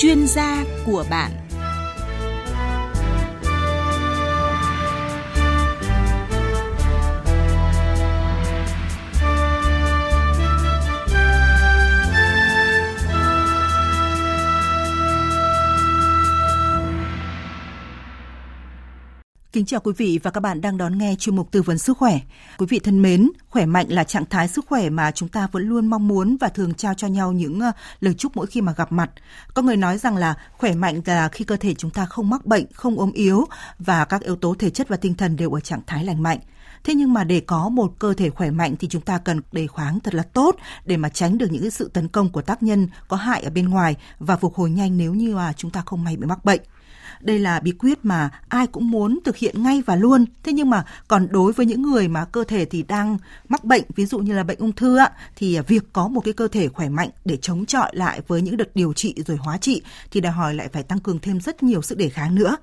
chuyên gia của bạn. Kính chào quý vị và các bạn đang đón nghe chuyên mục tư vấn sức khỏe. Quý vị thân mến, khỏe mạnh là trạng thái sức khỏe mà chúng ta vẫn luôn mong muốn và thường trao cho nhau những ờ, lời chúc mỗi khi mà gặp mặt. Có người nói rằng là khỏe mạnh là khi cơ thể chúng ta không mắc bệnh, không ốm yếu và các yếu tố thể chất và tinh thần đều ở trạng thái lành mạnh. Thế nhưng mà để có một cơ thể khỏe mạnh thì chúng ta cần đề kháng thật là tốt để mà tránh được những sự tấn công của tác nhân có hại ở bên ngoài và phục hồi nhanh nếu như mà chúng ta không may bị mắc bệnh. Đây là bí quyết mà ai cũng muốn thực hiện ngay và luôn. Thế nhưng mà còn đối với những người mà cơ thể thì đang mắc bệnh, ví dụ như là bệnh ung thư ạ, thì việc có một cái cơ thể khỏe mạnh để chống chọi lại với những đợt điều trị rồi hóa trị thì đòi hỏi lại phải tăng cường thêm rất nhiều sức đề kháng nữa.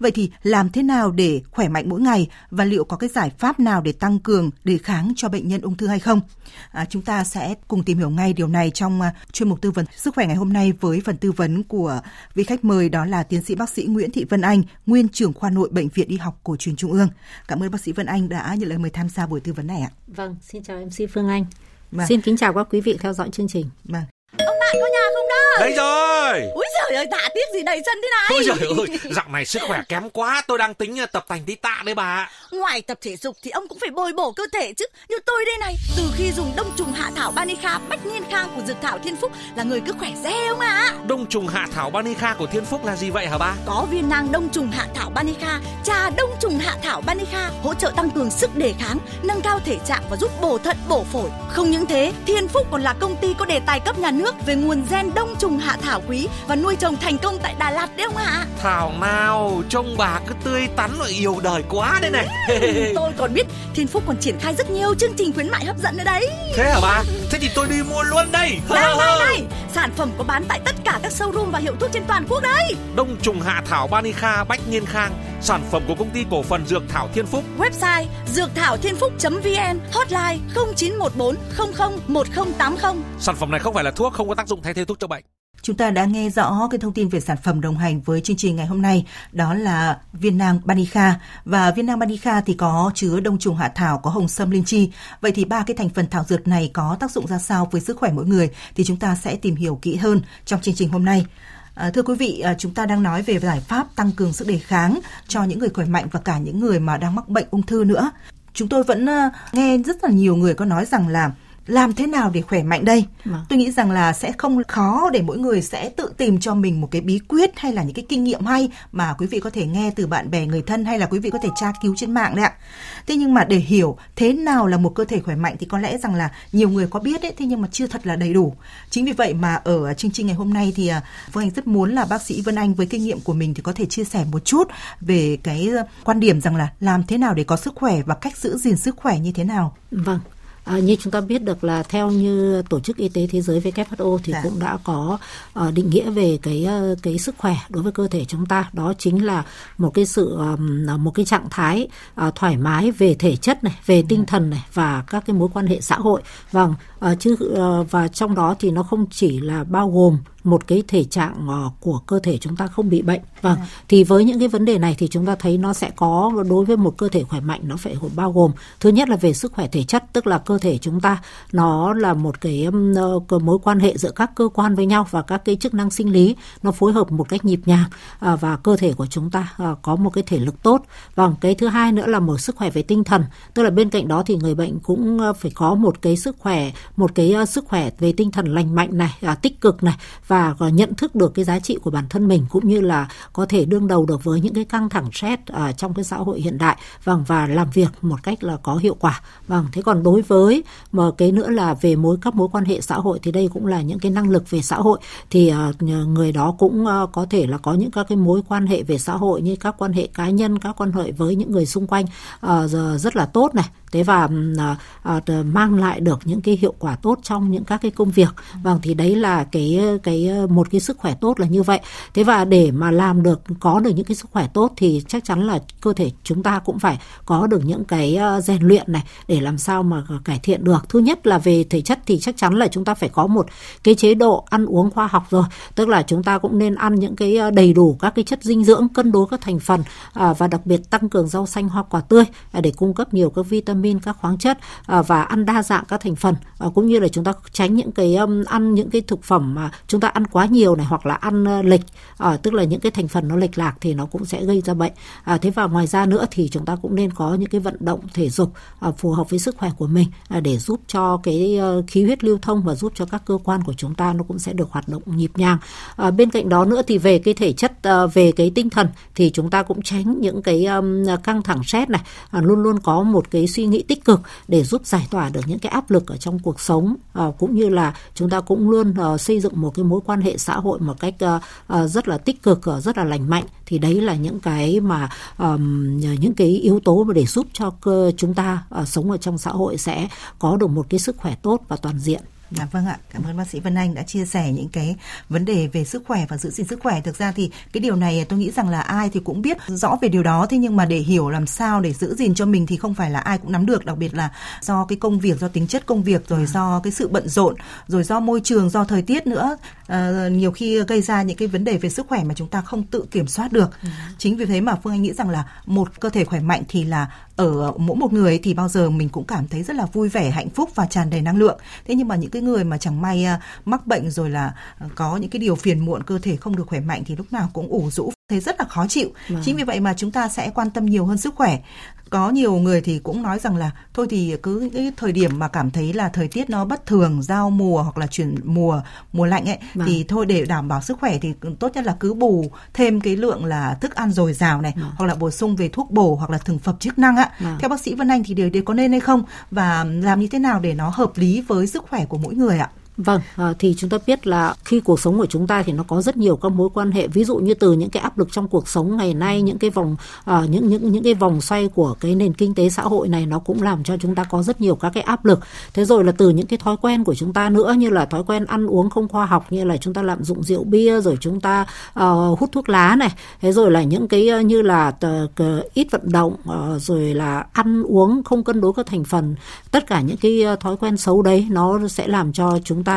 Vậy thì làm thế nào để khỏe mạnh mỗi ngày và liệu có cái giải pháp nào để tăng cường đề kháng cho bệnh nhân ung thư hay không? À, chúng ta sẽ cùng tìm hiểu ngay điều này trong uh, chuyên mục tư vấn sức khỏe ngày hôm nay với phần tư vấn của vị khách mời đó là tiến sĩ bác sĩ Nguyễn Thị Vân Anh, nguyên trưởng khoa nội bệnh viện y học cổ truyền Trung ương. Cảm ơn bác sĩ Vân Anh đã nhận lời mời tham gia buổi tư vấn này ạ. Vâng, xin chào MC Phương Anh. Vâng. Xin kính chào các quý vị theo dõi chương trình. Vâng. Ông bạn có nhà không đó? Đấy rồi. Úi giời ơi, tạ tiếc gì đầy chân thế này. Ôi trời ơi, dạo này sức khỏe kém quá, tôi đang tính tập thành tí tạ đấy bà. Ngoài tập thể dục thì ông cũng phải bồi bổ cơ thể chứ. Như tôi đây này, từ khi dùng đông trùng hạ thảo Banica Bách Niên Khang của Dược Thảo Thiên Phúc là người cứ khỏe re ông ạ. À. Đông trùng hạ thảo Banica của Thiên Phúc là gì vậy hả ba? Có viên nang đông trùng hạ thảo Banica, trà đông trùng hạ thảo Banica hỗ trợ tăng cường sức đề kháng, nâng cao thể trạng và giúp bổ thận bổ phổi. Không những thế, Thiên Phúc còn là công ty có đề tài cấp nhà nước về nguồn gen đông trùng hạ thảo quý và nuôi trồng thành công tại Đà Lạt đấy ông ạ. Thảo nào, trông bà cứ tươi tắn và yêu đời quá đây này. tôi còn biết Thiên Phúc còn triển khai rất nhiều chương trình khuyến mại hấp dẫn nữa đấy. Thế hả bà? Thế thì tôi đi mua luôn đây. Này này này, sản phẩm có bán tại tất cả các showroom và hiệu thuốc trên toàn quốc đấy. Đông trùng hạ thảo Banica Bách Niên Khang, sản phẩm của công ty cổ phần Dược Thảo Thiên Phúc. Website dược thảo thiên phúc.vn, hotline 0914 00 1080. Sản phẩm này không phải là thuốc, không có tác dụng thay thế thuốc cho bệnh. Chúng ta đã nghe rõ cái thông tin về sản phẩm đồng hành với chương trình ngày hôm nay, đó là viên nang Banica và viên nang Banica thì có chứa đông trùng hạ thảo, có hồng sâm linh chi. Vậy thì ba cái thành phần thảo dược này có tác dụng ra sao với sức khỏe mỗi người thì chúng ta sẽ tìm hiểu kỹ hơn trong chương trình hôm nay. À, thưa quý vị, à, chúng ta đang nói về giải pháp tăng cường sức đề kháng cho những người khỏe mạnh và cả những người mà đang mắc bệnh ung thư nữa. Chúng tôi vẫn à, nghe rất là nhiều người có nói rằng là làm thế nào để khỏe mạnh đây? Vâng. tôi nghĩ rằng là sẽ không khó để mỗi người sẽ tự tìm cho mình một cái bí quyết hay là những cái kinh nghiệm hay mà quý vị có thể nghe từ bạn bè người thân hay là quý vị có thể tra cứu trên mạng đấy ạ. Thế nhưng mà để hiểu thế nào là một cơ thể khỏe mạnh thì có lẽ rằng là nhiều người có biết đấy thế nhưng mà chưa thật là đầy đủ. Chính vì vậy mà ở chương trình ngày hôm nay thì à, Phương Anh rất muốn là bác sĩ Vân Anh với kinh nghiệm của mình thì có thể chia sẻ một chút về cái quan điểm rằng là làm thế nào để có sức khỏe và cách giữ gìn sức khỏe như thế nào? Vâng À, như chúng ta biết được là theo như tổ chức y tế thế giới WHO thì dạ. cũng đã có uh, định nghĩa về cái uh, cái sức khỏe đối với cơ thể chúng ta đó chính là một cái sự um, một cái trạng thái uh, thoải mái về thể chất này, về tinh thần này và các cái mối quan hệ xã hội. Vâng, uh, chứ uh, và trong đó thì nó không chỉ là bao gồm một cái thể trạng uh, của cơ thể chúng ta không bị bệnh. Vâng, à. thì với những cái vấn đề này thì chúng ta thấy nó sẽ có đối với một cơ thể khỏe mạnh nó phải bao gồm thứ nhất là về sức khỏe thể chất tức là cơ thể chúng ta nó là một cái mối quan hệ giữa các cơ quan với nhau và các cái chức năng sinh lý nó phối hợp một cách nhịp nhàng và cơ thể của chúng ta có một cái thể lực tốt. Vâng, cái thứ hai nữa là một sức khỏe về tinh thần, tức là bên cạnh đó thì người bệnh cũng phải có một cái sức khỏe một cái ờ, sức khỏe về tinh thần lành mạnh này, ờ, tích cực này và ờ, nhận thức được cái giá trị của bản thân mình cũng như là có thể đương đầu được với những cái căng thẳng stress ở trong cái xã hội hiện đại. Vâng và làm việc một cách là có hiệu quả. Vâng thế còn đối với mà cái nữa là về mối các mối quan hệ xã hội thì đây cũng là những cái năng lực về xã hội. Thì người đó cũng có thể là có những các cái mối quan hệ về xã hội như các quan hệ cá nhân các quan hệ với những người xung quanh rất là tốt này thế và à, à mang lại được những cái hiệu quả tốt trong những các cái công việc. Vâng thì đấy là cái cái ờ, một cái sức khỏe tốt là như vậy. Thế và để mà làm được có được những cái sức khỏe tốt thì chắc chắn là cơ thể chúng ta cũng phải có được những cái ờ, rèn luyện này để làm sao mà cải thiện được. Thứ nhất là về thể chất thì chắc chắn là chúng ta phải có một cái chế độ ăn uống khoa học rồi. Tức là chúng ta cũng nên ăn những cái ờ, đầy đủ các cái chất dinh dưỡng cân đối các thành phần à, và đặc biệt tăng cường rau xanh hoa quả tươi à, để cung cấp nhiều các vitamin các khoáng chất ờ, và ăn đa dạng các thành phần. Ờ, cũng như là chúng ta tránh những cái ăn những cái thực phẩm mà chúng ta ăn quá nhiều này, hoặc là ăn lệch ờ, tức là những cái thành phần nó lệch lạc thì nó cũng sẽ gây ra bệnh. Thế và ngoài ra nữa thì chúng ta cũng nên có những cái vận động thể dục phù hợp với sức khỏe của mình để giúp cho cái khí huyết lưu thông và giúp cho các cơ quan của chúng ta nó cũng sẽ được hoạt động nhịp nhàng. Bên cạnh đó nữa thì về cái thể chất về cái tinh thần thì chúng ta cũng tránh những cái căng thẳng stress này. Luôn luôn có một cái suy nghĩ tích cực để giúp giải tỏa được những cái áp lực ở trong cuộc sống. Ờ, cũng như là chúng ta cũng luôn ờ, xây dựng một cái mối quan hệ xã hội một cách ờ, rất là tích cực rất là lành mạnh. Thì đấy là những cái mà những cái yếu tố để giúp cho chúng ta sống ở trong xã hội sẽ có được một cái sức khỏe tốt và toàn diện. Dạ vâng ạ, cảm ơn bác sĩ Vân Anh đã chia sẻ những cái vấn đề về sức khỏe và giữ gìn sức khỏe. Thực ra thì cái điều này tôi nghĩ rằng là ai thì cũng biết rõ về điều đó thế nhưng mà để hiểu làm sao để giữ gìn cho mình thì không phải là ai cũng nắm được, đặc biệt là do cái công việc, do tính chất công việc rồi do cái sự bận rộn, rồi do môi trường, do thời tiết nữa. À, nhiều khi gây ra những cái vấn đề về sức khỏe mà chúng ta không tự kiểm soát được. Ừ. Chính vì thế mà Phương Anh nghĩ rằng là một cơ thể khỏe mạnh thì là ở mỗi một người thì bao giờ mình cũng cảm thấy rất là vui vẻ, hạnh phúc và tràn đầy năng lượng. Thế nhưng mà những cái người mà chẳng may à, mắc bệnh rồi là có những cái điều phiền muộn cơ thể không được khỏe mạnh thì lúc nào cũng ủ rũ thấy rất là khó chịu. Vâng. Chính vì vậy mà chúng ta sẽ quan tâm nhiều hơn sức khỏe. Có nhiều người thì cũng nói rằng là thôi thì cứ cái thời điểm mà cảm thấy là thời tiết nó bất thường, giao mùa hoặc là chuyển mùa mùa lạnh ấy vâng. thì thôi để đảm bảo sức khỏe thì tốt nhất là cứ bù thêm cái lượng là thức ăn dồi dào này vâng. hoặc là bổ sung về thuốc bổ hoặc là thực phẩm chức năng ạ. Vâng. Theo bác sĩ Vân Anh thì điều đấy có nên hay không và làm như thế nào để nó hợp lý với sức khỏe của mỗi người ạ? Vâng, à, thì chúng ta biết là khi cuộc sống của chúng ta thì nó có rất nhiều các mối quan hệ ví dụ như từ những cái áp lực trong cuộc sống ngày nay những cái vòng à, những những những cái vòng xoay của cái nền kinh tế xã hội này nó cũng làm cho chúng ta có rất nhiều các cái áp lực. Thế rồi là từ những cái thói quen của chúng ta nữa như là thói quen ăn uống không khoa học như là chúng ta lạm dụng rượu bia rồi chúng ta uh, hút thuốc lá này. Thế rồi là những cái uh, như là uh, ít vận động uh, rồi là ăn uống không cân đối các thành phần. Tất cả những cái uh, thói quen xấu đấy nó sẽ làm cho chúng ta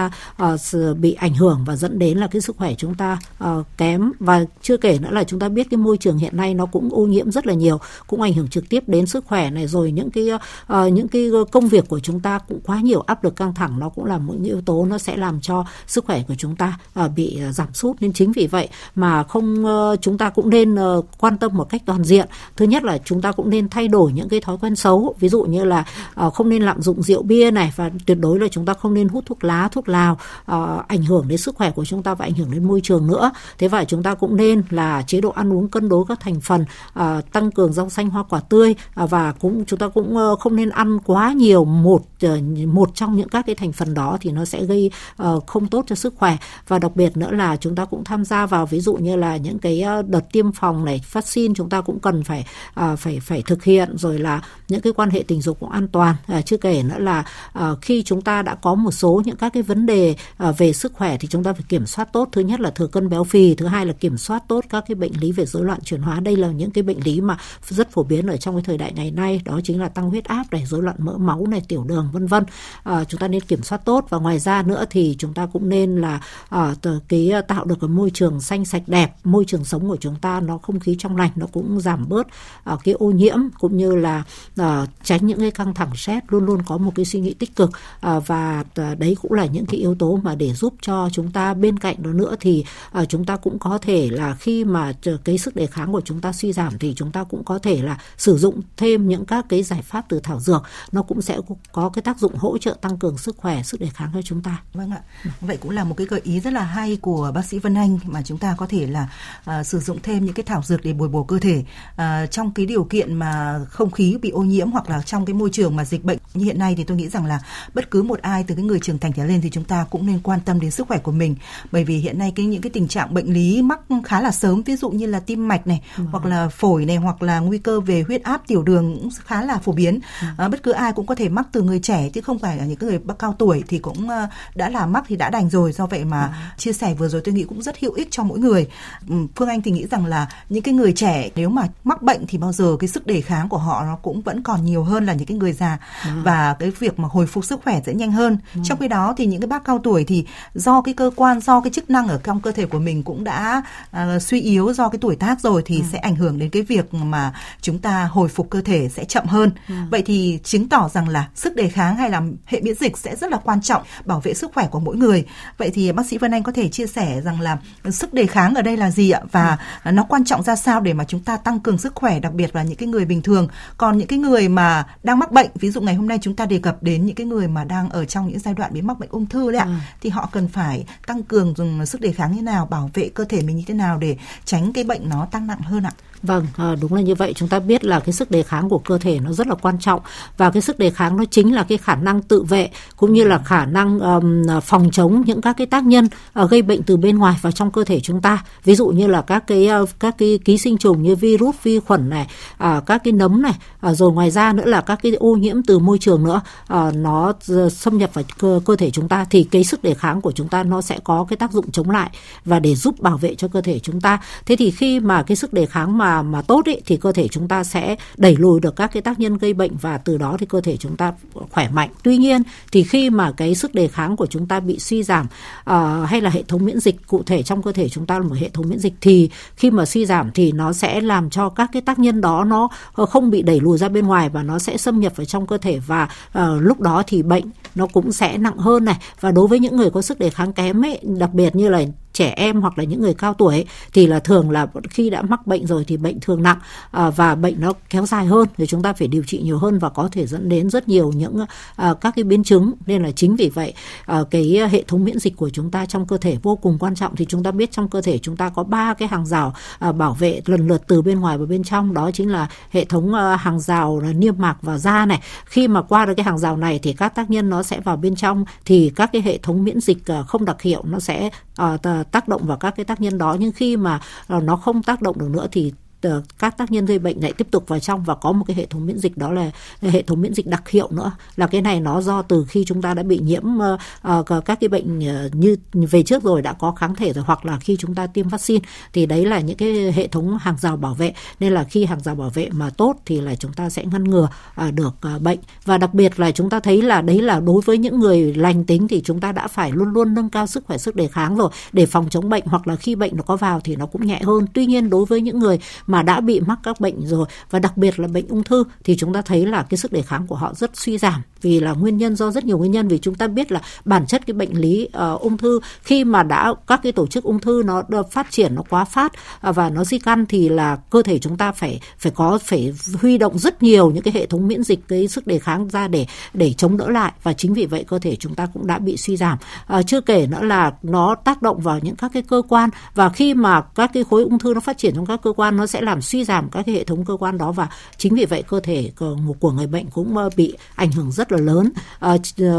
uh, bị ảnh hưởng và dẫn đến là cái sức khỏe chúng ta uh, kém. Và chưa kể nữa là chúng ta biết cái môi trường hiện nay nó cũng ô nhiễm rất là nhiều cũng ảnh hưởng trực tiếp đến sức khỏe này. Rồi những cái uh, những cái công việc của chúng ta cũng quá nhiều áp lực căng thẳng nó cũng là một yếu tố nó sẽ làm cho sức khỏe của chúng ta uh, bị giảm sút. Nên chính vì vậy mà không uh, chúng ta cũng nên uh, quan tâm một cách toàn diện. Thứ nhất là chúng ta cũng nên thay đổi những cái thói quen xấu. Ví dụ như là uh, không nên lạm dụng rượu bia này và tuyệt đối là chúng ta không nên hút thuốc lá thuốc lào uh, ảnh hưởng đến sức khỏe của chúng ta và ảnh hưởng đến môi trường nữa. Thế và chúng ta cũng nên là chế độ ăn uống cân đối các thành phần uh, tăng cường rau xanh hoa quả tươi uh, và cũng chúng ta cũng uh, không nên ăn quá nhiều một uh, một trong những các cái thành phần đó thì nó sẽ gây uh, không tốt cho sức khỏe. Và đặc biệt nữa là chúng ta cũng tham gia vào ví dụ như là những cái đợt tiêm phòng này vaccine chúng ta cũng cần phải uh, phải phải thực hiện rồi là những cái quan hệ tình dục cũng an toàn. Uh, chưa kể nữa là uh, khi chúng ta đã có một số những các cái vấn đề à, về sức khỏe thì chúng ta phải kiểm soát tốt. Thứ nhất là thừa cân béo phì thứ hai là kiểm soát tốt các cái bệnh lý về rối loạn chuyển hóa. Đây là những cái bệnh lý mà rất phổ biến ở trong cái thời đại ngày nay đó chính là tăng huyết áp này rối loạn mỡ máu này tiểu đường vân vân. À, chúng ta nên kiểm soát tốt. Và ngoài ra nữa thì chúng ta cũng nên là à, cái à, tạo được cái môi trường xanh sạch đẹp môi trường sống của chúng ta nó không khí trong lành nó cũng giảm bớt à, cái ô nhiễm cũng như là à, tránh những cái căng thẳng stress. Luôn luôn có một cái suy nghĩ tích cực. À, và à, đấy cũng là những những cái yếu tố mà để giúp cho chúng ta bên cạnh đó nữa thì uh, chúng ta cũng có thể là khi mà cái sức đề kháng của chúng ta suy giảm thì chúng ta cũng có thể là sử dụng thêm những các cái giải pháp từ thảo dược. Nó cũng sẽ có cái tác dụng hỗ trợ tăng cường sức khỏe sức đề kháng cho chúng ta. Vâng ạ. Vậy cũng là một cái gợi ý rất là hay của bác sĩ Vân Anh mà chúng ta có thể là uh, sử dụng thêm những cái thảo dược để bồi bổ cơ thể uh, trong cái điều kiện mà không khí bị ô nhiễm hoặc là trong cái môi trường mà dịch bệnh như hiện nay thì tôi nghĩ rằng là bất cứ một ai từ cái người trưởng thành trở lên thì chúng ta cũng nên quan tâm đến sức khỏe của mình bởi vì hiện nay cái những cái tình trạng bệnh lý mắc khá là sớm ví dụ như là tim mạch này ừ. hoặc là phổi này hoặc là nguy cơ về huyết áp tiểu đường cũng khá là phổ biến ừ. à, bất cứ ai cũng có thể mắc từ người trẻ chứ không phải là những người cao tuổi thì cũng uh, đã là mắc thì đã đành rồi do vậy mà ừ. chia sẻ vừa rồi tôi nghĩ cũng rất hữu ích cho mỗi người ừ, phương anh thì nghĩ rằng là những cái người trẻ nếu mà mắc bệnh thì bao giờ cái sức đề kháng của họ nó cũng vẫn còn nhiều hơn là những cái người già ừ. và cái việc mà hồi phục sức khỏe sẽ nhanh hơn ừ. trong khi đó thì những cái bác cao tuổi thì do cái cơ quan do cái chức năng ở trong cơ thể của mình cũng đã uh, suy yếu do cái tuổi tác rồi thì ừ. sẽ ảnh hưởng đến cái việc mà chúng ta hồi phục cơ thể sẽ chậm hơn ừ. vậy thì chứng tỏ rằng là sức đề kháng hay là hệ miễn dịch sẽ rất là quan trọng bảo vệ sức khỏe của mỗi người vậy thì bác sĩ Vân Anh có thể chia sẻ rằng là sức đề kháng ở đây là gì ạ và ừ. nó quan trọng ra sao để mà chúng ta tăng cường sức khỏe đặc biệt là những cái người bình thường còn những cái người mà đang mắc bệnh ví dụ ngày hôm nay chúng ta đề cập đến những cái người mà đang ở trong những giai đoạn bị mắc bệnh ung thư đấy ạ ừ. thì họ cần phải tăng cường dùng sức đề kháng như nào bảo vệ cơ thể mình như thế nào để tránh cái bệnh nó tăng nặng hơn ạ Vâng, à, đúng là như vậy. Chúng ta biết là cái sức đề kháng của cơ thể nó rất là quan trọng và cái sức đề kháng nó chính là cái khả năng tự vệ cũng như là khả năng um, phòng chống những các cái tác nhân uh, gây bệnh từ bên ngoài vào trong cơ thể chúng ta. Ví dụ như là các cái uh, các cái ký sinh trùng như virus, vi khuẩn này, uh, các cái nấm này, uh, rồi ngoài ra nữa là các cái ô nhiễm từ môi trường nữa, uh, nó xâm nhập vào cơ, cơ thể chúng ta thì cái sức đề kháng của chúng ta nó sẽ có cái tác dụng chống lại và để giúp bảo vệ cho cơ thể chúng ta. Thế thì khi mà cái sức đề kháng mà mà tốt ý, thì cơ thể chúng ta sẽ đẩy lùi được các cái tác nhân gây bệnh và từ đó thì cơ thể chúng ta khỏe mạnh. Tuy nhiên thì khi mà cái sức đề kháng của chúng ta bị suy giảm uh, hay là hệ thống miễn dịch cụ thể trong cơ thể chúng ta là một hệ thống miễn dịch thì khi mà suy giảm thì nó sẽ làm cho các cái tác nhân đó nó ờ, không bị đẩy lùi ra bên ngoài và nó sẽ xâm nhập vào trong cơ thể và uh, lúc đó thì bệnh nó cũng sẽ nặng hơn này và đối với những người có sức đề kháng kém ấy đặc biệt như là trẻ em hoặc là những người cao tuổi thì là thường là khi đã mắc bệnh rồi thì bệnh thường nặng à, và bệnh nó kéo dài hơn. Thì chúng ta phải điều trị nhiều hơn và có thể dẫn đến rất nhiều những à, các cái biến chứng. Nên là chính vì vậy à, cái hệ thống miễn dịch của chúng ta trong cơ thể vô cùng quan trọng. Thì chúng ta biết trong cơ thể chúng ta có ba cái hàng rào bảo vệ lần lượt từ bên ngoài và bên trong. Đó chính là hệ thống hàng rào là niêm mạc và da này. Khi mà qua được cái hàng rào này thì các tác nhân nó sẽ vào bên trong. Thì các cái hệ thống miễn dịch không đặc hiệu nó sẽ uh, tác động vào các cái tác nhân đó, nhưng khi mà ờ, nó không tác động được nữa thì Ờ, các tác nhân gây bệnh lại tiếp tục vào trong và có một cái hệ thống miễn dịch đó là hệ thống miễn dịch đặc hiệu nữa. Là cái này nó do từ khi chúng ta đã bị nhiễm uh, các cái bệnh như về trước rồi đã có kháng thể rồi hoặc là khi chúng ta tiêm vaccine thì đấy là những cái hệ thống hàng rào bảo vệ. Nên là khi hàng rào bảo vệ mà tốt thì là chúng ta sẽ ngăn ngừa uh, được uh, bệnh. Và đặc biệt là chúng ta thấy là đấy là đối với những người lành tính thì chúng ta đã phải luôn luôn nâng cao sức khỏe sức đề kháng rồi để phòng chống bệnh hoặc là khi bệnh nó có vào thì nó cũng nhẹ hơn. Tuy nhiên đối với những người mà đã bị mắc các bệnh rồi, và đặc biệt là bệnh ung thư, thì chúng ta thấy là cái sức đề kháng của họ rất suy giảm vì là nguyên nhân do rất nhiều nguyên nhân vì chúng ta biết là bản chất cái bệnh lý uh, ung thư khi mà đã các cái tổ chức ung thư nó phát triển nó quá phát uh, và nó di căn thì là cơ thể chúng ta phải phải có phải huy động rất nhiều những cái hệ thống miễn dịch cái sức đề kháng ra để để chống đỡ lại. Và chính vì vậy cơ thể chúng ta cũng đã bị suy giảm. Uh, chưa kể nữa là nó tác động vào những các cái cơ quan và khi mà các cái khối ung thư nó phát triển trong các cơ quan nó sẽ làm suy giảm các cái hệ thống cơ quan đó và chính vì vậy cơ thể của người bệnh cũng bị ảnh hưởng rất là lớn. À,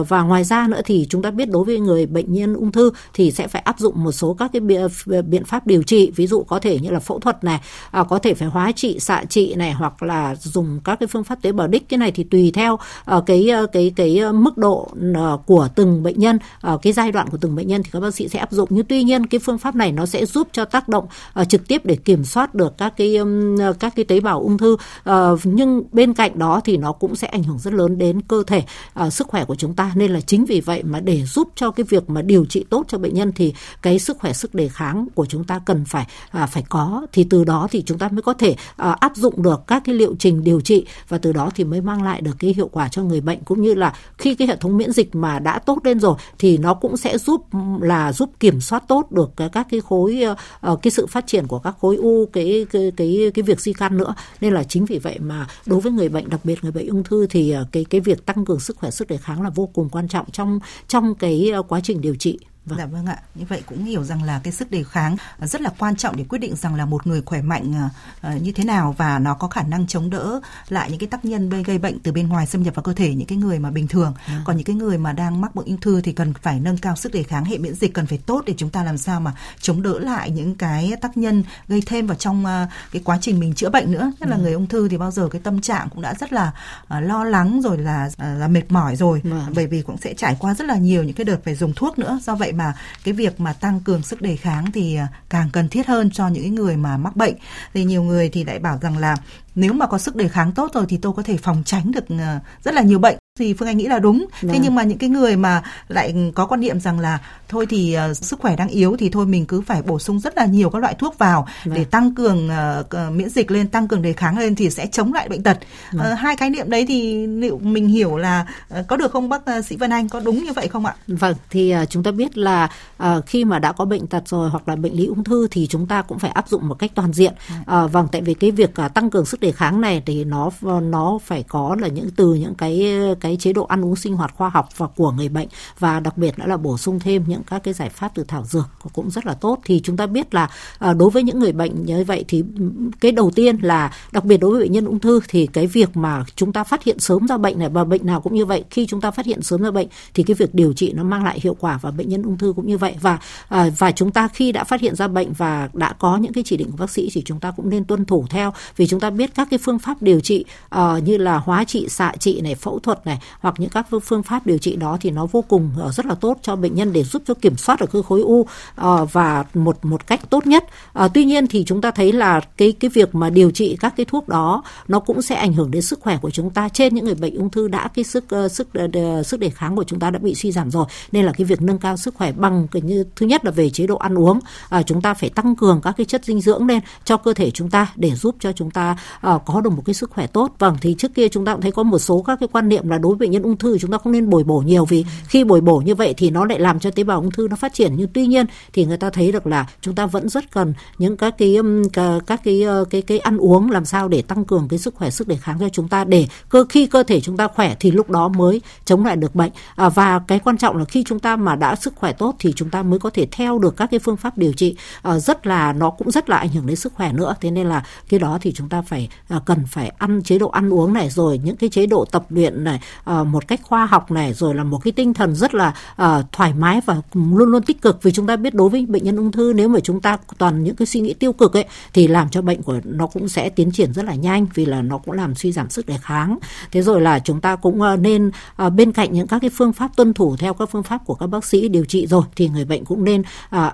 và ngoài ra nữa thì chúng ta biết đối với người bệnh nhân ung thư thì sẽ phải áp dụng một số các cái ờ, biện pháp điều trị ví dụ có thể như là phẫu thuật này à, có thể phải hóa trị xạ trị này hoặc là dùng các cái phương pháp tế bào đích. Cái này thì tùy theo cái cái cái mức độ của từng bệnh nhân. Cái giai đoạn của từng bệnh nhân thì các bác sĩ sẽ áp dụng. Nhưng tuy nhiên cái phương pháp này nó sẽ giúp cho tác động trực tiếp để kiểm soát được các cái các cái tế bào ung thư. Nhưng bên cạnh đó thì nó cũng sẽ ảnh hưởng rất lớn đến cơ thể uh, sức khỏe của chúng ta. Nên là chính vì vậy mà để giúp cho cái việc mà điều trị tốt cho bệnh nhân thì cái sức khỏe sức đề kháng của chúng ta cần phải uh, phải có. Thì từ đó thì chúng ta mới có thể uh, áp dụng được các cái liệu trình điều trị và từ đó thì mới mang lại được cái hiệu quả cho người bệnh. Cũng như là khi cái hệ thống miễn dịch mà đã tốt lên rồi thì nó cũng sẽ giúp là giúp kiểm soát tốt được các cái khối uh, cái sự phát triển của các khối u cái cái cái cái việc di căn nữa. Nên là chính vì vậy mà đối với người bệnh đặc biệt người bệnh ung thư thì ờ, cái cái việc tăng cường sức khỏe, sức đề kháng là vô cùng quan trọng trong trong cái ờ, quá trình điều trị. Vâng. Dạ vâng ạ. Như vậy cũng hiểu rằng là cái sức đề kháng rất là quan trọng để quyết định rằng là một người khỏe mạnh uh, như thế nào và nó có khả năng chống đỡ lại những cái tác nhân gây bệnh từ bên ngoài xâm nhập vào cơ thể những cái người mà bình thường. À. Còn những cái người mà đang mắc bệnh ung thư thì cần phải nâng cao sức đề kháng hệ miễn dịch cần phải tốt để chúng ta làm sao mà chống đỡ lại những cái tác nhân gây thêm vào trong uh, cái quá trình mình chữa bệnh nữa. Nhất là ừ. người ung thư thì bao giờ cái tâm trạng cũng đã rất là lo lắng rồi là là mệt mỏi rồi vâng. bởi vì cũng sẽ trải qua rất là nhiều những cái đợt phải dùng thuốc nữa. Do vậy mà cái việc mà tăng cường sức đề kháng thì à, càng cần thiết hơn cho những người mà mắc bệnh. Thì nhiều người thì lại bảo rằng là nếu mà có sức đề kháng tốt rồi thì tôi có thể phòng tránh được à, rất là nhiều bệnh thì phương anh nghĩ là đúng. Thế vâng. nhưng mà những cái người mà lại có quan niệm rằng là thôi thì uh, sức khỏe đang yếu thì thôi mình cứ phải bổ sung rất là nhiều các loại thuốc vào vâng. để tăng cường uh, miễn dịch lên tăng cường đề kháng lên thì sẽ chống lại bệnh tật. Uh, hai khái niệm đấy thì liệu mình hiểu là uh, có được không bác uh, sĩ Vân Anh? Có đúng như vậy không ạ? Vâng thì uh, chúng ta biết là uh, khi mà đã có bệnh tật rồi hoặc là bệnh lý ung thư thì chúng ta cũng phải áp dụng một cách toàn diện. Uh, vâng tại vì cái việc uh, tăng cường sức đề kháng này thì nó nó phải có là những từ những cái cái chế độ ăn uống sinh hoạt khoa học và của người bệnh và đặc biệt nữa là bổ sung thêm những các cái giải pháp từ thảo dược cũng rất là tốt. Thì chúng ta biết là ờ, đối với những người bệnh như vậy thì cái đầu tiên là đặc biệt đối với bệnh nhân ung thư thì cái việc mà chúng ta phát hiện sớm ra bệnh này và bệnh nào cũng như vậy khi chúng ta phát hiện sớm ra bệnh thì cái việc điều trị nó mang lại hiệu quả và bệnh nhân ung thư cũng như vậy. Và ờ, và chúng ta khi đã phát hiện ra bệnh và đã có những cái chỉ định của bác sĩ thì chúng ta cũng nên tuân thủ theo. Vì chúng ta biết các cái phương pháp điều trị uh, như là hóa trị xạ trị này phẫu thuật này hoặc những các phương pháp điều trị đó thì nó vô cùng ờ, rất là tốt cho bệnh nhân để giúp cho kiểm soát được cái khối u ờ, và một một cách tốt nhất. Ờ, tuy nhiên thì chúng ta thấy là cái cái việc mà điều trị các cái thuốc đó nó cũng sẽ ảnh hưởng đến sức khỏe của chúng ta trên những người bệnh ung thư đã cái sức sức sức đề kháng của chúng ta đã bị suy giảm rồi. Nên là cái việc nâng cao sức khỏe bằng cái như thứ nhất là về chế độ ăn uống, chúng ta phải tăng cường các cái chất dinh dưỡng lên cho cơ thể chúng ta để giúp cho chúng ta có được một cái sức khỏe tốt. Vâng thì trước kia chúng ta cũng thấy có một số các cái quan niệm là đối với bệnh nhân ung thư chúng ta không nên bồi bổ nhiều vì khi bồi bổ như vậy thì nó lại làm cho tế bào ung thư nó phát triển. Nhưng tuy nhiên thì người ta thấy được là chúng ta vẫn rất cần những các cái các cái ờ, cái cái ăn uống làm sao để tăng cường cái sức khỏe sức đề kháng cho chúng ta để cơ khi cơ thể chúng ta khỏe thì lúc đó mới chống lại được bệnh. À, và cái quan trọng là khi chúng ta mà đã sức khỏe tốt thì chúng ta mới có thể theo được các cái phương pháp điều trị à, rất là nó cũng rất là ảnh hưởng đến sức khỏe nữa. Thế nên là cái đó thì chúng ta phải à, cần phải ăn chế độ ăn uống này rồi những cái chế độ tập luyện này Ờ, một cách khoa học này rồi là một cái tinh thần rất là uh, thoải mái và luôn luôn tích cực. Vì chúng ta biết đối với bệnh nhân ung thư nếu mà chúng ta toàn những cái suy nghĩ tiêu cực ấy thì làm cho bệnh của nó cũng sẽ tiến triển rất là nhanh vì là nó cũng làm suy giảm sức đề kháng. Thế rồi là chúng ta cũng uh, nên uh, bên cạnh những các cái phương pháp tuân thủ theo các phương pháp của các bác sĩ điều trị rồi thì người bệnh cũng nên uh,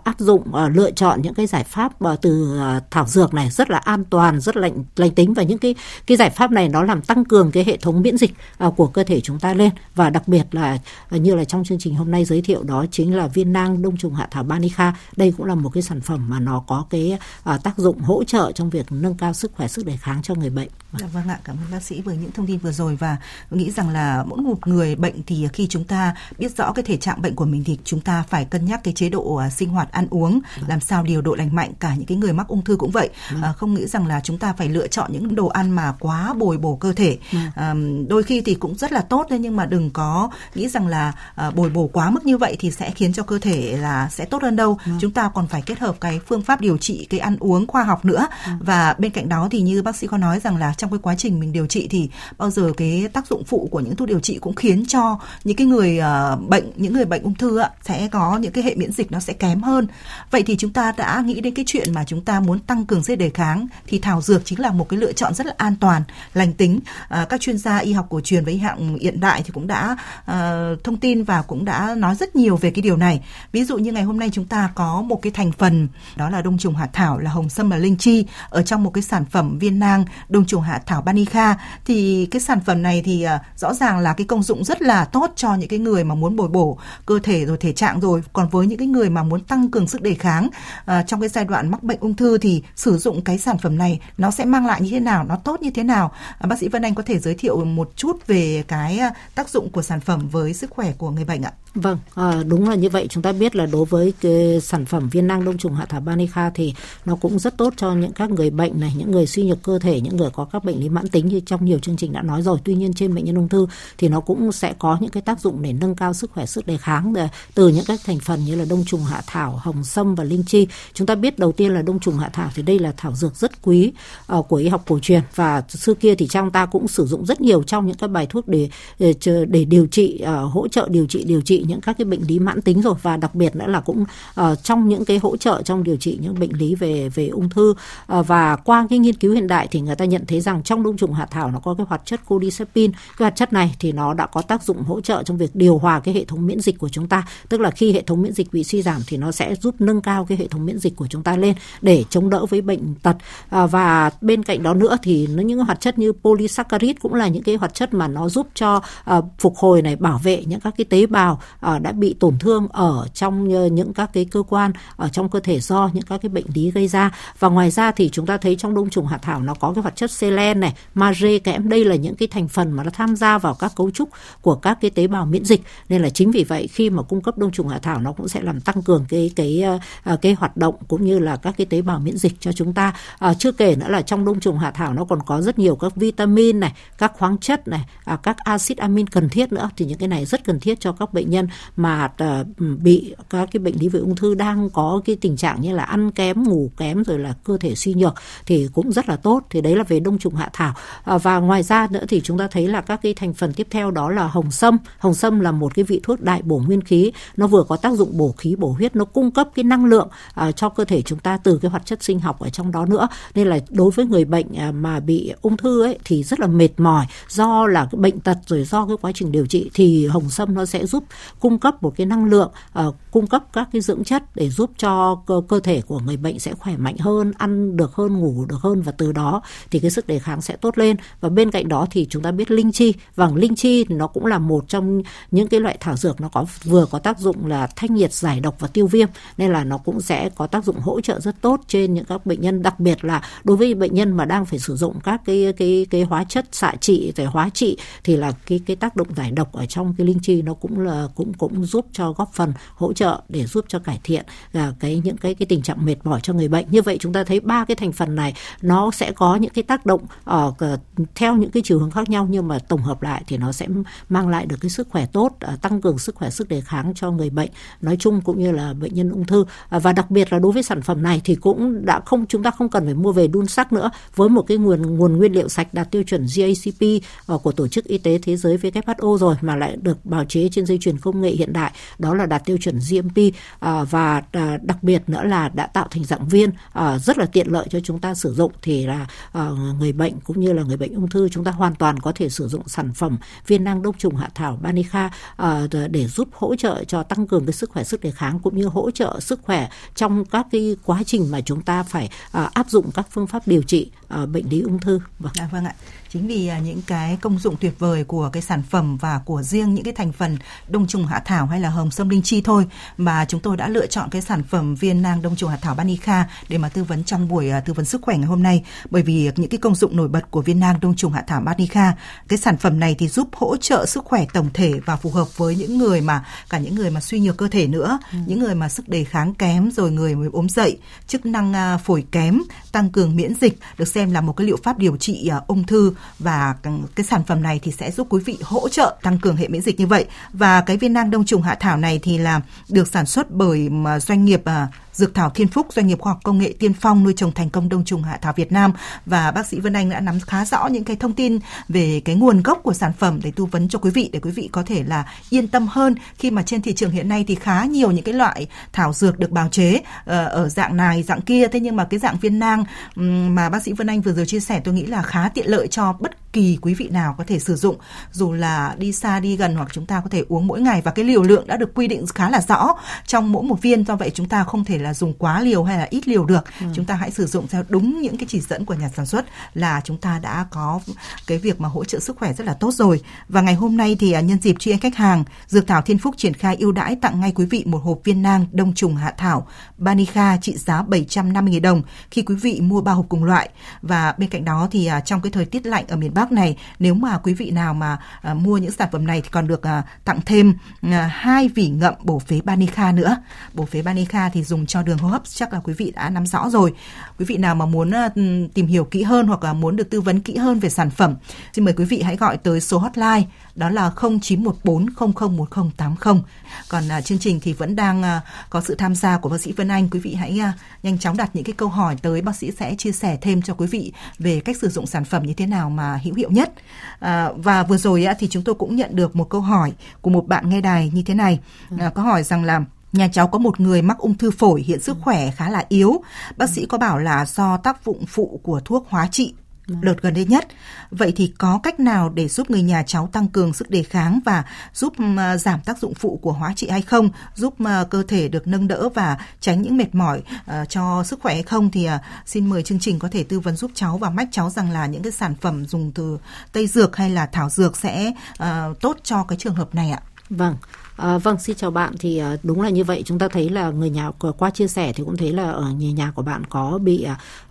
áp dụng uh, lựa chọn những cái giải pháp uh, từ uh, thảo dược này rất là an toàn rất lành lành tính. Và những cái cái giải pháp này nó làm tăng cường cái hệ thống miễn dịch uh, của cơ thể chúng ta lên và đặc biệt là như là trong chương trình hôm nay giới thiệu đó chính là viên nang đông trùng hạ thảo Banica. Đây cũng là một cái sản phẩm mà nó có cái uh, tác dụng hỗ trợ trong việc nâng cao sức khỏe sức đề kháng cho người bệnh. Dạ vâng ạ, cảm ơn bác sĩ với những thông tin vừa rồi và nghĩ rằng là mỗi một người bệnh thì khi chúng ta biết rõ cái thể trạng bệnh của mình thì chúng ta phải cân nhắc cái chế độ uh, sinh hoạt ăn uống vâng. làm sao điều độ lành mạnh cả những cái người mắc ung thư cũng vậy. Vâng. Uh, không nghĩ rằng là chúng ta phải lựa chọn những đồ ăn mà quá bồi bổ cơ thể. Vâng. Uh, đôi khi thì cũng rất là tốt đấy nhưng mà đừng có nghĩ rằng là uh, bồi bổ quá mức như vậy thì sẽ khiến cho cơ thể là sẽ tốt hơn đâu ừ. chúng ta còn phải kết hợp cái phương pháp điều trị cái ăn uống khoa học nữa ừ. và bên cạnh đó thì như bác sĩ có nói rằng là trong cái quá trình mình điều trị thì bao giờ cái tác dụng phụ của những thuốc điều trị cũng khiến cho những cái người uh, bệnh những người bệnh ung thư á, sẽ có những cái hệ miễn dịch nó sẽ kém hơn vậy thì chúng ta đã nghĩ đến cái chuyện mà chúng ta muốn tăng cường sức đề kháng thì thảo dược chính là một cái lựa chọn rất là an toàn lành tính uh, các chuyên gia y học cổ truyền y học hiện đại thì cũng đã uh, thông tin và cũng đã nói rất nhiều về cái điều này. Ví dụ như ngày hôm nay chúng ta có một cái thành phần đó là đông trùng hạ thảo là hồng sâm và linh chi ở trong một cái sản phẩm viên nang đông trùng hạ thảo Banica thì cái sản phẩm này thì uh, rõ ràng là cái công dụng rất là tốt cho những cái người mà muốn bồi bổ cơ thể rồi thể trạng rồi. Còn với những cái người mà muốn tăng cường sức đề kháng uh, trong cái giai đoạn mắc bệnh ung thư thì sử dụng cái sản phẩm này nó sẽ mang lại như thế nào, nó tốt như thế nào? Uh, bác sĩ Vân Anh có thể giới thiệu một chút về cái ờ, tác dụng của sản phẩm với sức khỏe của người bệnh ạ? Vâng, à, đúng là như vậy. Chúng ta biết là đối với cái sản phẩm viên nang đông trùng hạ thảo Banica thì nó cũng rất tốt cho những các người bệnh này, những người suy nhược cơ thể, những người có các bệnh lý mãn tính như trong nhiều chương trình đã nói rồi. Tuy nhiên trên bệnh nhân ung thư thì nó cũng sẽ có những cái tác dụng để nâng cao sức khỏe, sức đề kháng để, từ những các thành phần như là đông trùng hạ thảo, hồng sâm và linh chi. Chúng ta biết đầu tiên là đông trùng hạ thảo thì đây là thảo dược rất quý uh, của y học cổ truyền và xưa kia thì trong ta cũng sử dụng rất nhiều trong những các bài thuốc để để, để điều trị uh, hỗ trợ điều trị điều trị những các cái bệnh lý mãn tính rồi. Và đặc biệt nữa là cũng uh, trong những cái hỗ trợ trong điều trị những bệnh lý về về ung thư. Uh, và qua cái nghiên cứu hiện đại thì người ta nhận thấy rằng trong đông trùng hạ thảo nó có cái hoạt chất codicepin cái hoạt chất này thì nó đã có tác dụng hỗ trợ trong việc điều hòa cái hệ thống miễn dịch của chúng ta. Tức là khi hệ thống miễn dịch bị suy giảm thì nó sẽ giúp nâng cao cái hệ thống miễn dịch của chúng ta lên để chống đỡ với bệnh tật. Uh, và bên cạnh đó nữa thì nó những hoạt chất như polysaccharide cũng là những cái hoạt chất mà nó giúp cho uh, phục hồi này bảo vệ những các cái tế bào uh, Ờ, đã bị tổn thương ở trong ờ, những các cái cơ quan ở trong cơ thể do những các cái bệnh lý gây ra. Và ngoài ra thì chúng ta thấy trong đông trùng hạ thảo nó có cái hoạt chất selen này magie kẽm. Đây là những cái thành phần mà nó tham gia vào các cấu trúc của các cái tế bào miễn dịch. Nên là chính vì vậy khi mà cung cấp đông trùng hạ thảo nó cũng sẽ làm tăng cường cái cái ờ, cái hoạt động cũng như là các cái tế bào miễn dịch cho chúng ta. À, chưa kể nữa là trong đông trùng hạ thảo nó còn có rất nhiều các vitamin này các khoáng chất này à, các axit amin cần thiết nữa. Thì những cái này rất cần thiết cho các bệnh nhân mà ờ, bị các cái bệnh lý về ung thư đang có cái tình trạng như là ăn kém ngủ kém rồi là cơ thể suy nhược thì cũng rất là tốt. Thì đấy là về đông trùng hạ thảo. Ờ, và ngoài ra nữa thì chúng ta thấy là các cái thành phần tiếp theo đó là hồng sâm. Hồng sâm là một cái vị thuốc đại bổ nguyên khí. Nó vừa có tác dụng bổ khí bổ huyết nó cung cấp cái năng lượng uh, cho cơ thể chúng ta từ cái hoạt chất sinh học ở trong đó nữa. Nên là đối với người bệnh uh, mà bị ung thư ấy thì rất là mệt mỏi do là cái bệnh tật rồi do cái quá trình điều trị thì hồng sâm nó sẽ giúp cung cấp một cái năng lượng uh, cung cấp các cái dưỡng chất để giúp cho cơ, cơ thể của người bệnh sẽ khỏe mạnh hơn ăn được hơn ngủ được hơn và từ đó thì cái sức đề kháng sẽ tốt lên. Và bên cạnh đó thì chúng ta biết linh chi. Vàng linh chi thì nó cũng là một trong những cái loại thảo dược nó có vừa có tác dụng là thanh nhiệt giải độc và tiêu viêm nên là nó cũng sẽ có tác dụng hỗ trợ rất tốt trên những các bệnh nhân đặc biệt là đối với bệnh nhân mà đang phải sử dụng các cái cái cái hóa chất xạ trị để hóa trị thì là cái cái tác động giải độc ở trong cái linh chi nó cũng là cũng cũng giúp cho góp phần, hỗ trợ để giúp cho cải thiện là cái, những cái cái tình trạng mệt mỏi cho người bệnh. Như vậy chúng ta thấy ba cái thành phần này nó sẽ có những cái tác động ờ, ở theo những cái chiều hướng khác nhau, nhưng mà tổng hợp lại thì nó sẽ mang lại được cái sức khỏe tốt à, tăng cường sức khỏe, sức đề kháng cho người bệnh nói chung cũng như là bệnh nhân ung thư. À, và đặc biệt là đối với sản phẩm này thì cũng đã không, chúng ta không cần phải mua về đun sắc nữa. Với một cái nguồn nguồn nguyên liệu sạch đạt tiêu chuẩn GACP ờ, của tổ chức y tế thế giới WHO rồi mà lại được bào chế trên dây chuyền công nghệ hiện đại đó là đạt tiêu chuẩn GMP à, và à, đặc biệt nữa là đã tạo thành dạng viên à, rất là tiện lợi cho chúng ta sử dụng thì là à, người bệnh cũng như là người bệnh ung thư chúng ta hoàn toàn có thể sử dụng sản phẩm viên năng đông trùng hạ thảo Banica à, để giúp hỗ trợ cho tăng cường cái sức khỏe sức đề kháng cũng như hỗ trợ sức khỏe trong các cái quá trình mà chúng ta phải à, áp dụng các phương pháp điều trị à, bệnh lý ung thư. Vâng. À, vâng ạ chính vì à, những cái công dụng tuyệt vời của cái sản phẩm và của riêng những cái thành phần đông trùng hạ thảo hay là hồng sâm linh chi thôi mà chúng tôi đã lựa chọn cái sản phẩm viên nang đông trùng hạ thảo Banica để mà tư vấn trong buổi à, tư vấn sức khỏe ngày hôm nay bởi vì những cái công dụng nổi bật của viên nang đông trùng hạ thảo Banica cái sản phẩm này thì giúp hỗ trợ sức khỏe tổng thể và phù hợp với những người mà cả những người mà suy nhược cơ thể nữa ừ. những người mà sức đề kháng kém rồi người mới ốm dậy chức năng à, phổi kém tăng cường miễn dịch được xem là một cái liệu pháp điều trị ung thư và cái sản phẩm này thì sẽ giúp quý vị hỗ trợ tăng cường hệ miễn dịch như vậy. Và cái viên nang đông trùng hạ thảo này thì là được sản xuất bởi à, doanh nghiệp à, Dược thảo Thiên Phúc, doanh nghiệp khoa học công nghệ tiên phong nuôi trồng thành công đông trùng hạ thảo Việt Nam. Và bác sĩ Vân Anh đã nắm khá rõ những cái thông tin về cái nguồn gốc của sản phẩm để tư vấn cho quý vị để quý vị có thể là yên tâm hơn. Khi mà trên thị trường hiện nay thì khá nhiều những cái loại thảo dược được bào chế ờ, ở dạng này dạng kia. Thế nhưng mà cái dạng viên nang mà bác sĩ Vân Anh vừa rồi chia sẻ tôi nghĩ là khá tiện lợi cho bất kỳ quý vị nào có thể sử dụng dù là đi xa đi gần hoặc chúng ta có thể uống mỗi ngày. Và cái liều lượng đã được quy định khá là rõ trong mỗi một viên do vậy chúng ta không thể là dùng quá liều hay là ít liều được. Ừ. chúng ta hãy sử dụng theo đúng những cái chỉ dẫn của nhà sản xuất là chúng ta đã có cái việc mà hỗ trợ sức khỏe rất là tốt rồi. Và ngày hôm nay thì à, nhân dịp tri ân khách hàng dược thảo Thiên Phúc triển khai ưu đãi tặng ngay quý vị một hộp viên nang đông trùng hạ thảo Banica trị giá 750.000 đồng khi quý vị mua ba hộp cùng loại. Và bên cạnh đó thì à, trong cái thời tiết lạnh ở miền Bắc Bắc này nếu mà quý vị nào mà à, mua những sản phẩm này thì còn được à, tặng thêm à, hai vỉ ngậm bổ phế Banica nữa. Bổ phế Banica thì dùng cho đường hô hấp chắc là quý vị đã nắm rõ rồi. Quý vị nào mà muốn à, tìm hiểu kỹ hơn hoặc là muốn được tư vấn kỹ hơn về sản phẩm, xin mời quý vị hãy gọi tới số hotline đó là 0914001080. Còn à, chương trình thì vẫn đang à, có sự tham gia của bác sĩ Vân Anh. Quý vị hãy à, nhanh chóng đặt những cái câu hỏi tới bác sĩ sẽ chia sẻ thêm cho quý vị về cách sử dụng sản phẩm như thế nào mà hữu hiệu nhất. À, và vừa rồi á, thì chúng tôi cũng nhận được một câu hỏi của một bạn nghe đài như thế này. À, có hỏi rằng là Nhà cháu có một người mắc ung thư phổi hiện sức khỏe khá là yếu. Bác sĩ có bảo là do tác dụng phụ của thuốc hóa trị đợt gần đây nhất. Vậy thì có cách nào để giúp người nhà cháu tăng cường sức đề kháng và giúp giảm tác dụng phụ của hóa trị hay không, giúp cơ thể được nâng đỡ và tránh những mệt mỏi uh, cho sức khỏe hay không thì xin mời chương trình có thể tư vấn giúp cháu và mách cháu rằng là những cái sản phẩm dùng từ tây dược hay là thảo dược sẽ tốt cho cái trường hợp này ạ. Vâng, À, vâng, xin chào bạn. Thì ờ, đúng là như vậy. Chúng ta thấy là người nhà qua chia sẻ thì cũng thấy là ở nhà nhà của bạn có bị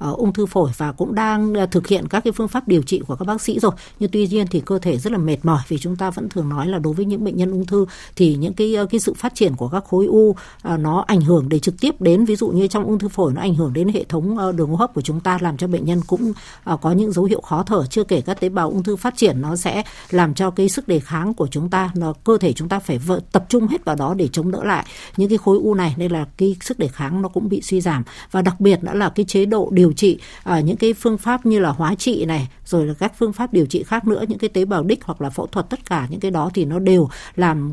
uh, ung thư phổi và cũng đang thực hiện các cái phương pháp điều trị của các bác sĩ rồi. Nhưng tuy nhiên thì cơ thể rất là mệt mỏi vì chúng ta vẫn thường nói là đối với những bệnh nhân ung thư thì những cái cái sự phát triển của các khối u uh, nó ảnh hưởng để trực tiếp đến ví dụ như trong ung thư phổi nó ảnh hưởng đến hệ thống uh, đường hô hấp của chúng ta làm cho bệnh nhân cũng uh, có những dấu hiệu khó thở. Chưa kể các tế bào ung thư phát triển nó sẽ làm cho cái sức đề kháng của chúng ta, nó cơ thể chúng ta phải vợ tập trung hết vào đó để chống đỡ lại những cái khối u này nên là cái sức đề kháng nó cũng bị suy giảm. Và đặc biệt nữa là cái chế độ điều trị à, những cái phương pháp như là hóa trị này rồi là các phương pháp điều trị khác nữa những cái tế bào đích hoặc là phẫu thuật tất cả những cái đó thì nó đều làm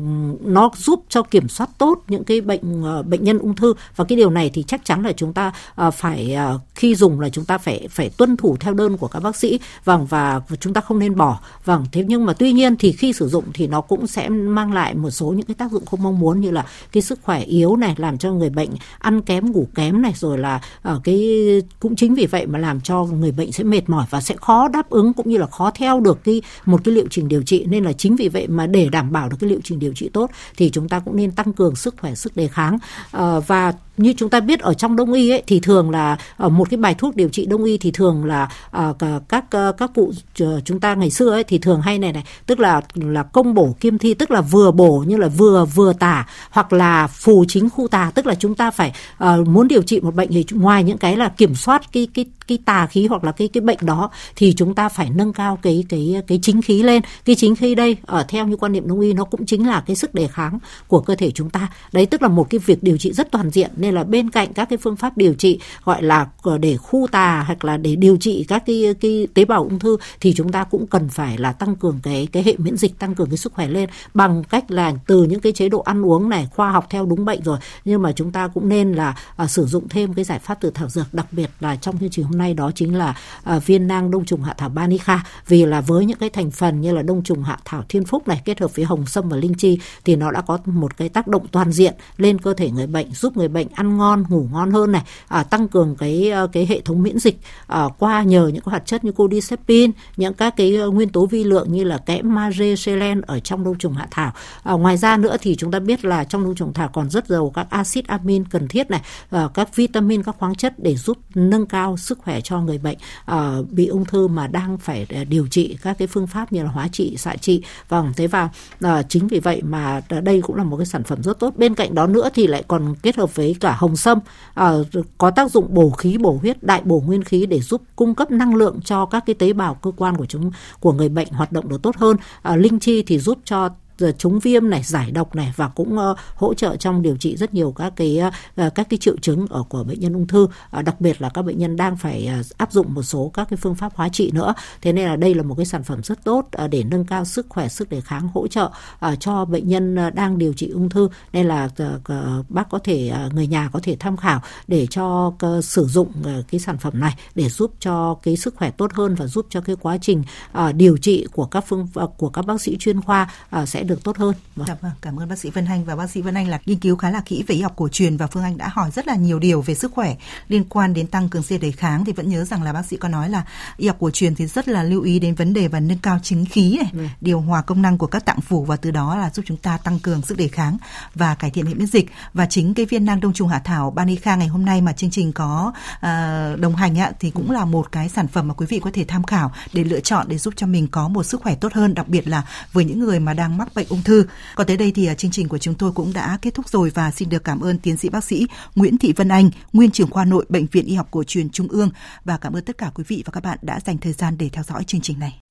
nó giúp cho kiểm soát tốt những cái bệnh uh, bệnh nhân ung thư. Và cái điều này thì chắc chắn là chúng ta uh, phải uh, khi dùng là chúng ta phải phải tuân thủ theo đơn của các bác sĩ. Vâng và chúng ta không nên bỏ. Vâng thế nhưng mà tuy nhiên thì khi sử dụng thì nó cũng sẽ mang lại một số những cái tác dụng không mong muốn như là cái sức khỏe yếu này làm cho người bệnh ăn kém ngủ kém này rồi là ở cái cũng chính vì vậy mà làm cho người bệnh sẽ mệt mỏi và sẽ khó đáp ứng cũng như là khó theo được cái một cái liệu trình điều trị. Nên là chính vì vậy mà để đảm bảo được cái liệu trình điều trị tốt thì chúng ta cũng nên tăng cường sức khỏe sức đề kháng. À, và như chúng ta biết ở trong đông y ấy thì thường là ở một cái bài thuốc điều trị đông y thì thường là uh, các uh, các cụ chúng ta ngày xưa ấy thì thường hay này này tức là là công bổ kim thi tức là vừa bổ như là vừa vừa tả hoặc là phù chính khu tà tức là chúng ta phải uh, muốn điều trị một bệnh thì ngoài những cái là kiểm soát cái cái cái tà khí hoặc là cái cái bệnh đó thì chúng ta phải nâng cao cái cái cái chính khí lên. Cái chính khí đây ở theo như quan niệm đông y nó cũng chính là cái sức đề kháng của cơ thể chúng ta. Đấy tức là một cái việc điều trị rất toàn diện. Nên là bên cạnh các cái phương pháp điều trị gọi là ờ, để khu tà hoặc là để điều trị các cái cái tế bào ung thư thì chúng ta cũng cần phải là tăng cường cái cái hệ miễn dịch tăng cường cái sức khỏe lên bằng cách là từ những cái chế độ ăn uống này khoa học theo đúng bệnh rồi. Nhưng mà chúng ta cũng nên là à, sử dụng thêm cái giải pháp từ thảo dược đặc biệt là trong chương trình hôm nay đó chính là à, viên nang đông trùng hạ thảo banica vì là với những cái thành phần như là đông trùng hạ thảo thiên phúc này kết hợp với hồng sâm và linh chi thì nó đã có một cái tác động toàn diện lên cơ thể người bệnh giúp người bệnh ăn ngon ngủ ngon hơn này à, tăng cường cái à, cái hệ thống miễn dịch à, qua nhờ những cái hoạt chất như codicepin những các cái à, nguyên tố vi lượng như là kẽm magie selen ở trong đông trùng hạ thảo. À, ngoài ra nữa thì chúng ta biết là trong đông trùng thảo còn rất giàu các axit amin cần thiết này à, các vitamin các khoáng chất để giúp nâng cao sức khỏe cho người bệnh uh, bị ung thư mà đang phải ờ, điều trị các cái phương pháp như là hóa trị xạ trị. Vâng thế và uh, chính vì vậy mà đây cũng là một cái sản phẩm rất tốt. Bên cạnh đó nữa thì lại còn kết hợp với cả hồng sâm uh, có tác dụng bổ khí bổ huyết đại bổ nguyên khí để giúp cung cấp năng lượng cho các cái tế bào cơ quan của chúng của người bệnh hoạt động được tốt hơn. Uh, linh chi thì giúp cho rồi chống viêm này, giải độc này và cũng ờ, hỗ trợ trong điều trị rất nhiều các cái ờ, các cái triệu chứng ở của bệnh nhân ung thư. Ờ, đặc biệt là các bệnh nhân đang phải áp dụng một số các cái phương pháp hóa trị nữa. Thế nên là đây là một cái sản phẩm rất tốt để nâng cao sức khỏe, sức đề kháng, hỗ trợ cho bệnh nhân đang điều trị ung thư. Nên là bác có thể người nhà có thể tham khảo để cho sử dụng cái sản phẩm này để giúp cho cái sức khỏe tốt hơn và giúp cho cái quá trình điều trị của các phương của các bác sĩ chuyên khoa sẽ được tốt hơn. Vâng. Dạ vâng, cảm ơn bác sĩ Vân Anh và bác sĩ Vân Anh là nghiên cứu khá là kỹ về y học cổ truyền và Phương Anh đã hỏi rất là nhiều điều về sức khỏe liên quan đến tăng cường siêu đề kháng thì vẫn nhớ rằng là bác sĩ có nói là y học cổ truyền thì rất là lưu ý đến vấn đề và nâng cao chính khí này, ừ. điều hòa công năng của các tạng phủ và từ đó là giúp chúng ta tăng cường sức đề kháng và cải thiện hệ miễn dịch và chính cái viên nang đông trùng hạ thảo Banica ngày hôm nay mà chương trình có uh, đồng hành ạ thì cũng là một cái sản phẩm mà quý vị có thể tham khảo để lựa chọn để giúp cho mình có một sức khỏe tốt hơn đặc biệt là với những người mà đang mắc bệnh ung thư. Còn tới đây thì à, chương trình của chúng tôi cũng đã kết thúc rồi và xin được cảm ơn tiến sĩ bác sĩ Nguyễn Thị Vân Anh, nguyên trưởng khoa nội bệnh viện y học cổ truyền Trung ương và cảm ơn tất cả quý vị và các bạn đã dành thời gian để theo dõi chương trình này.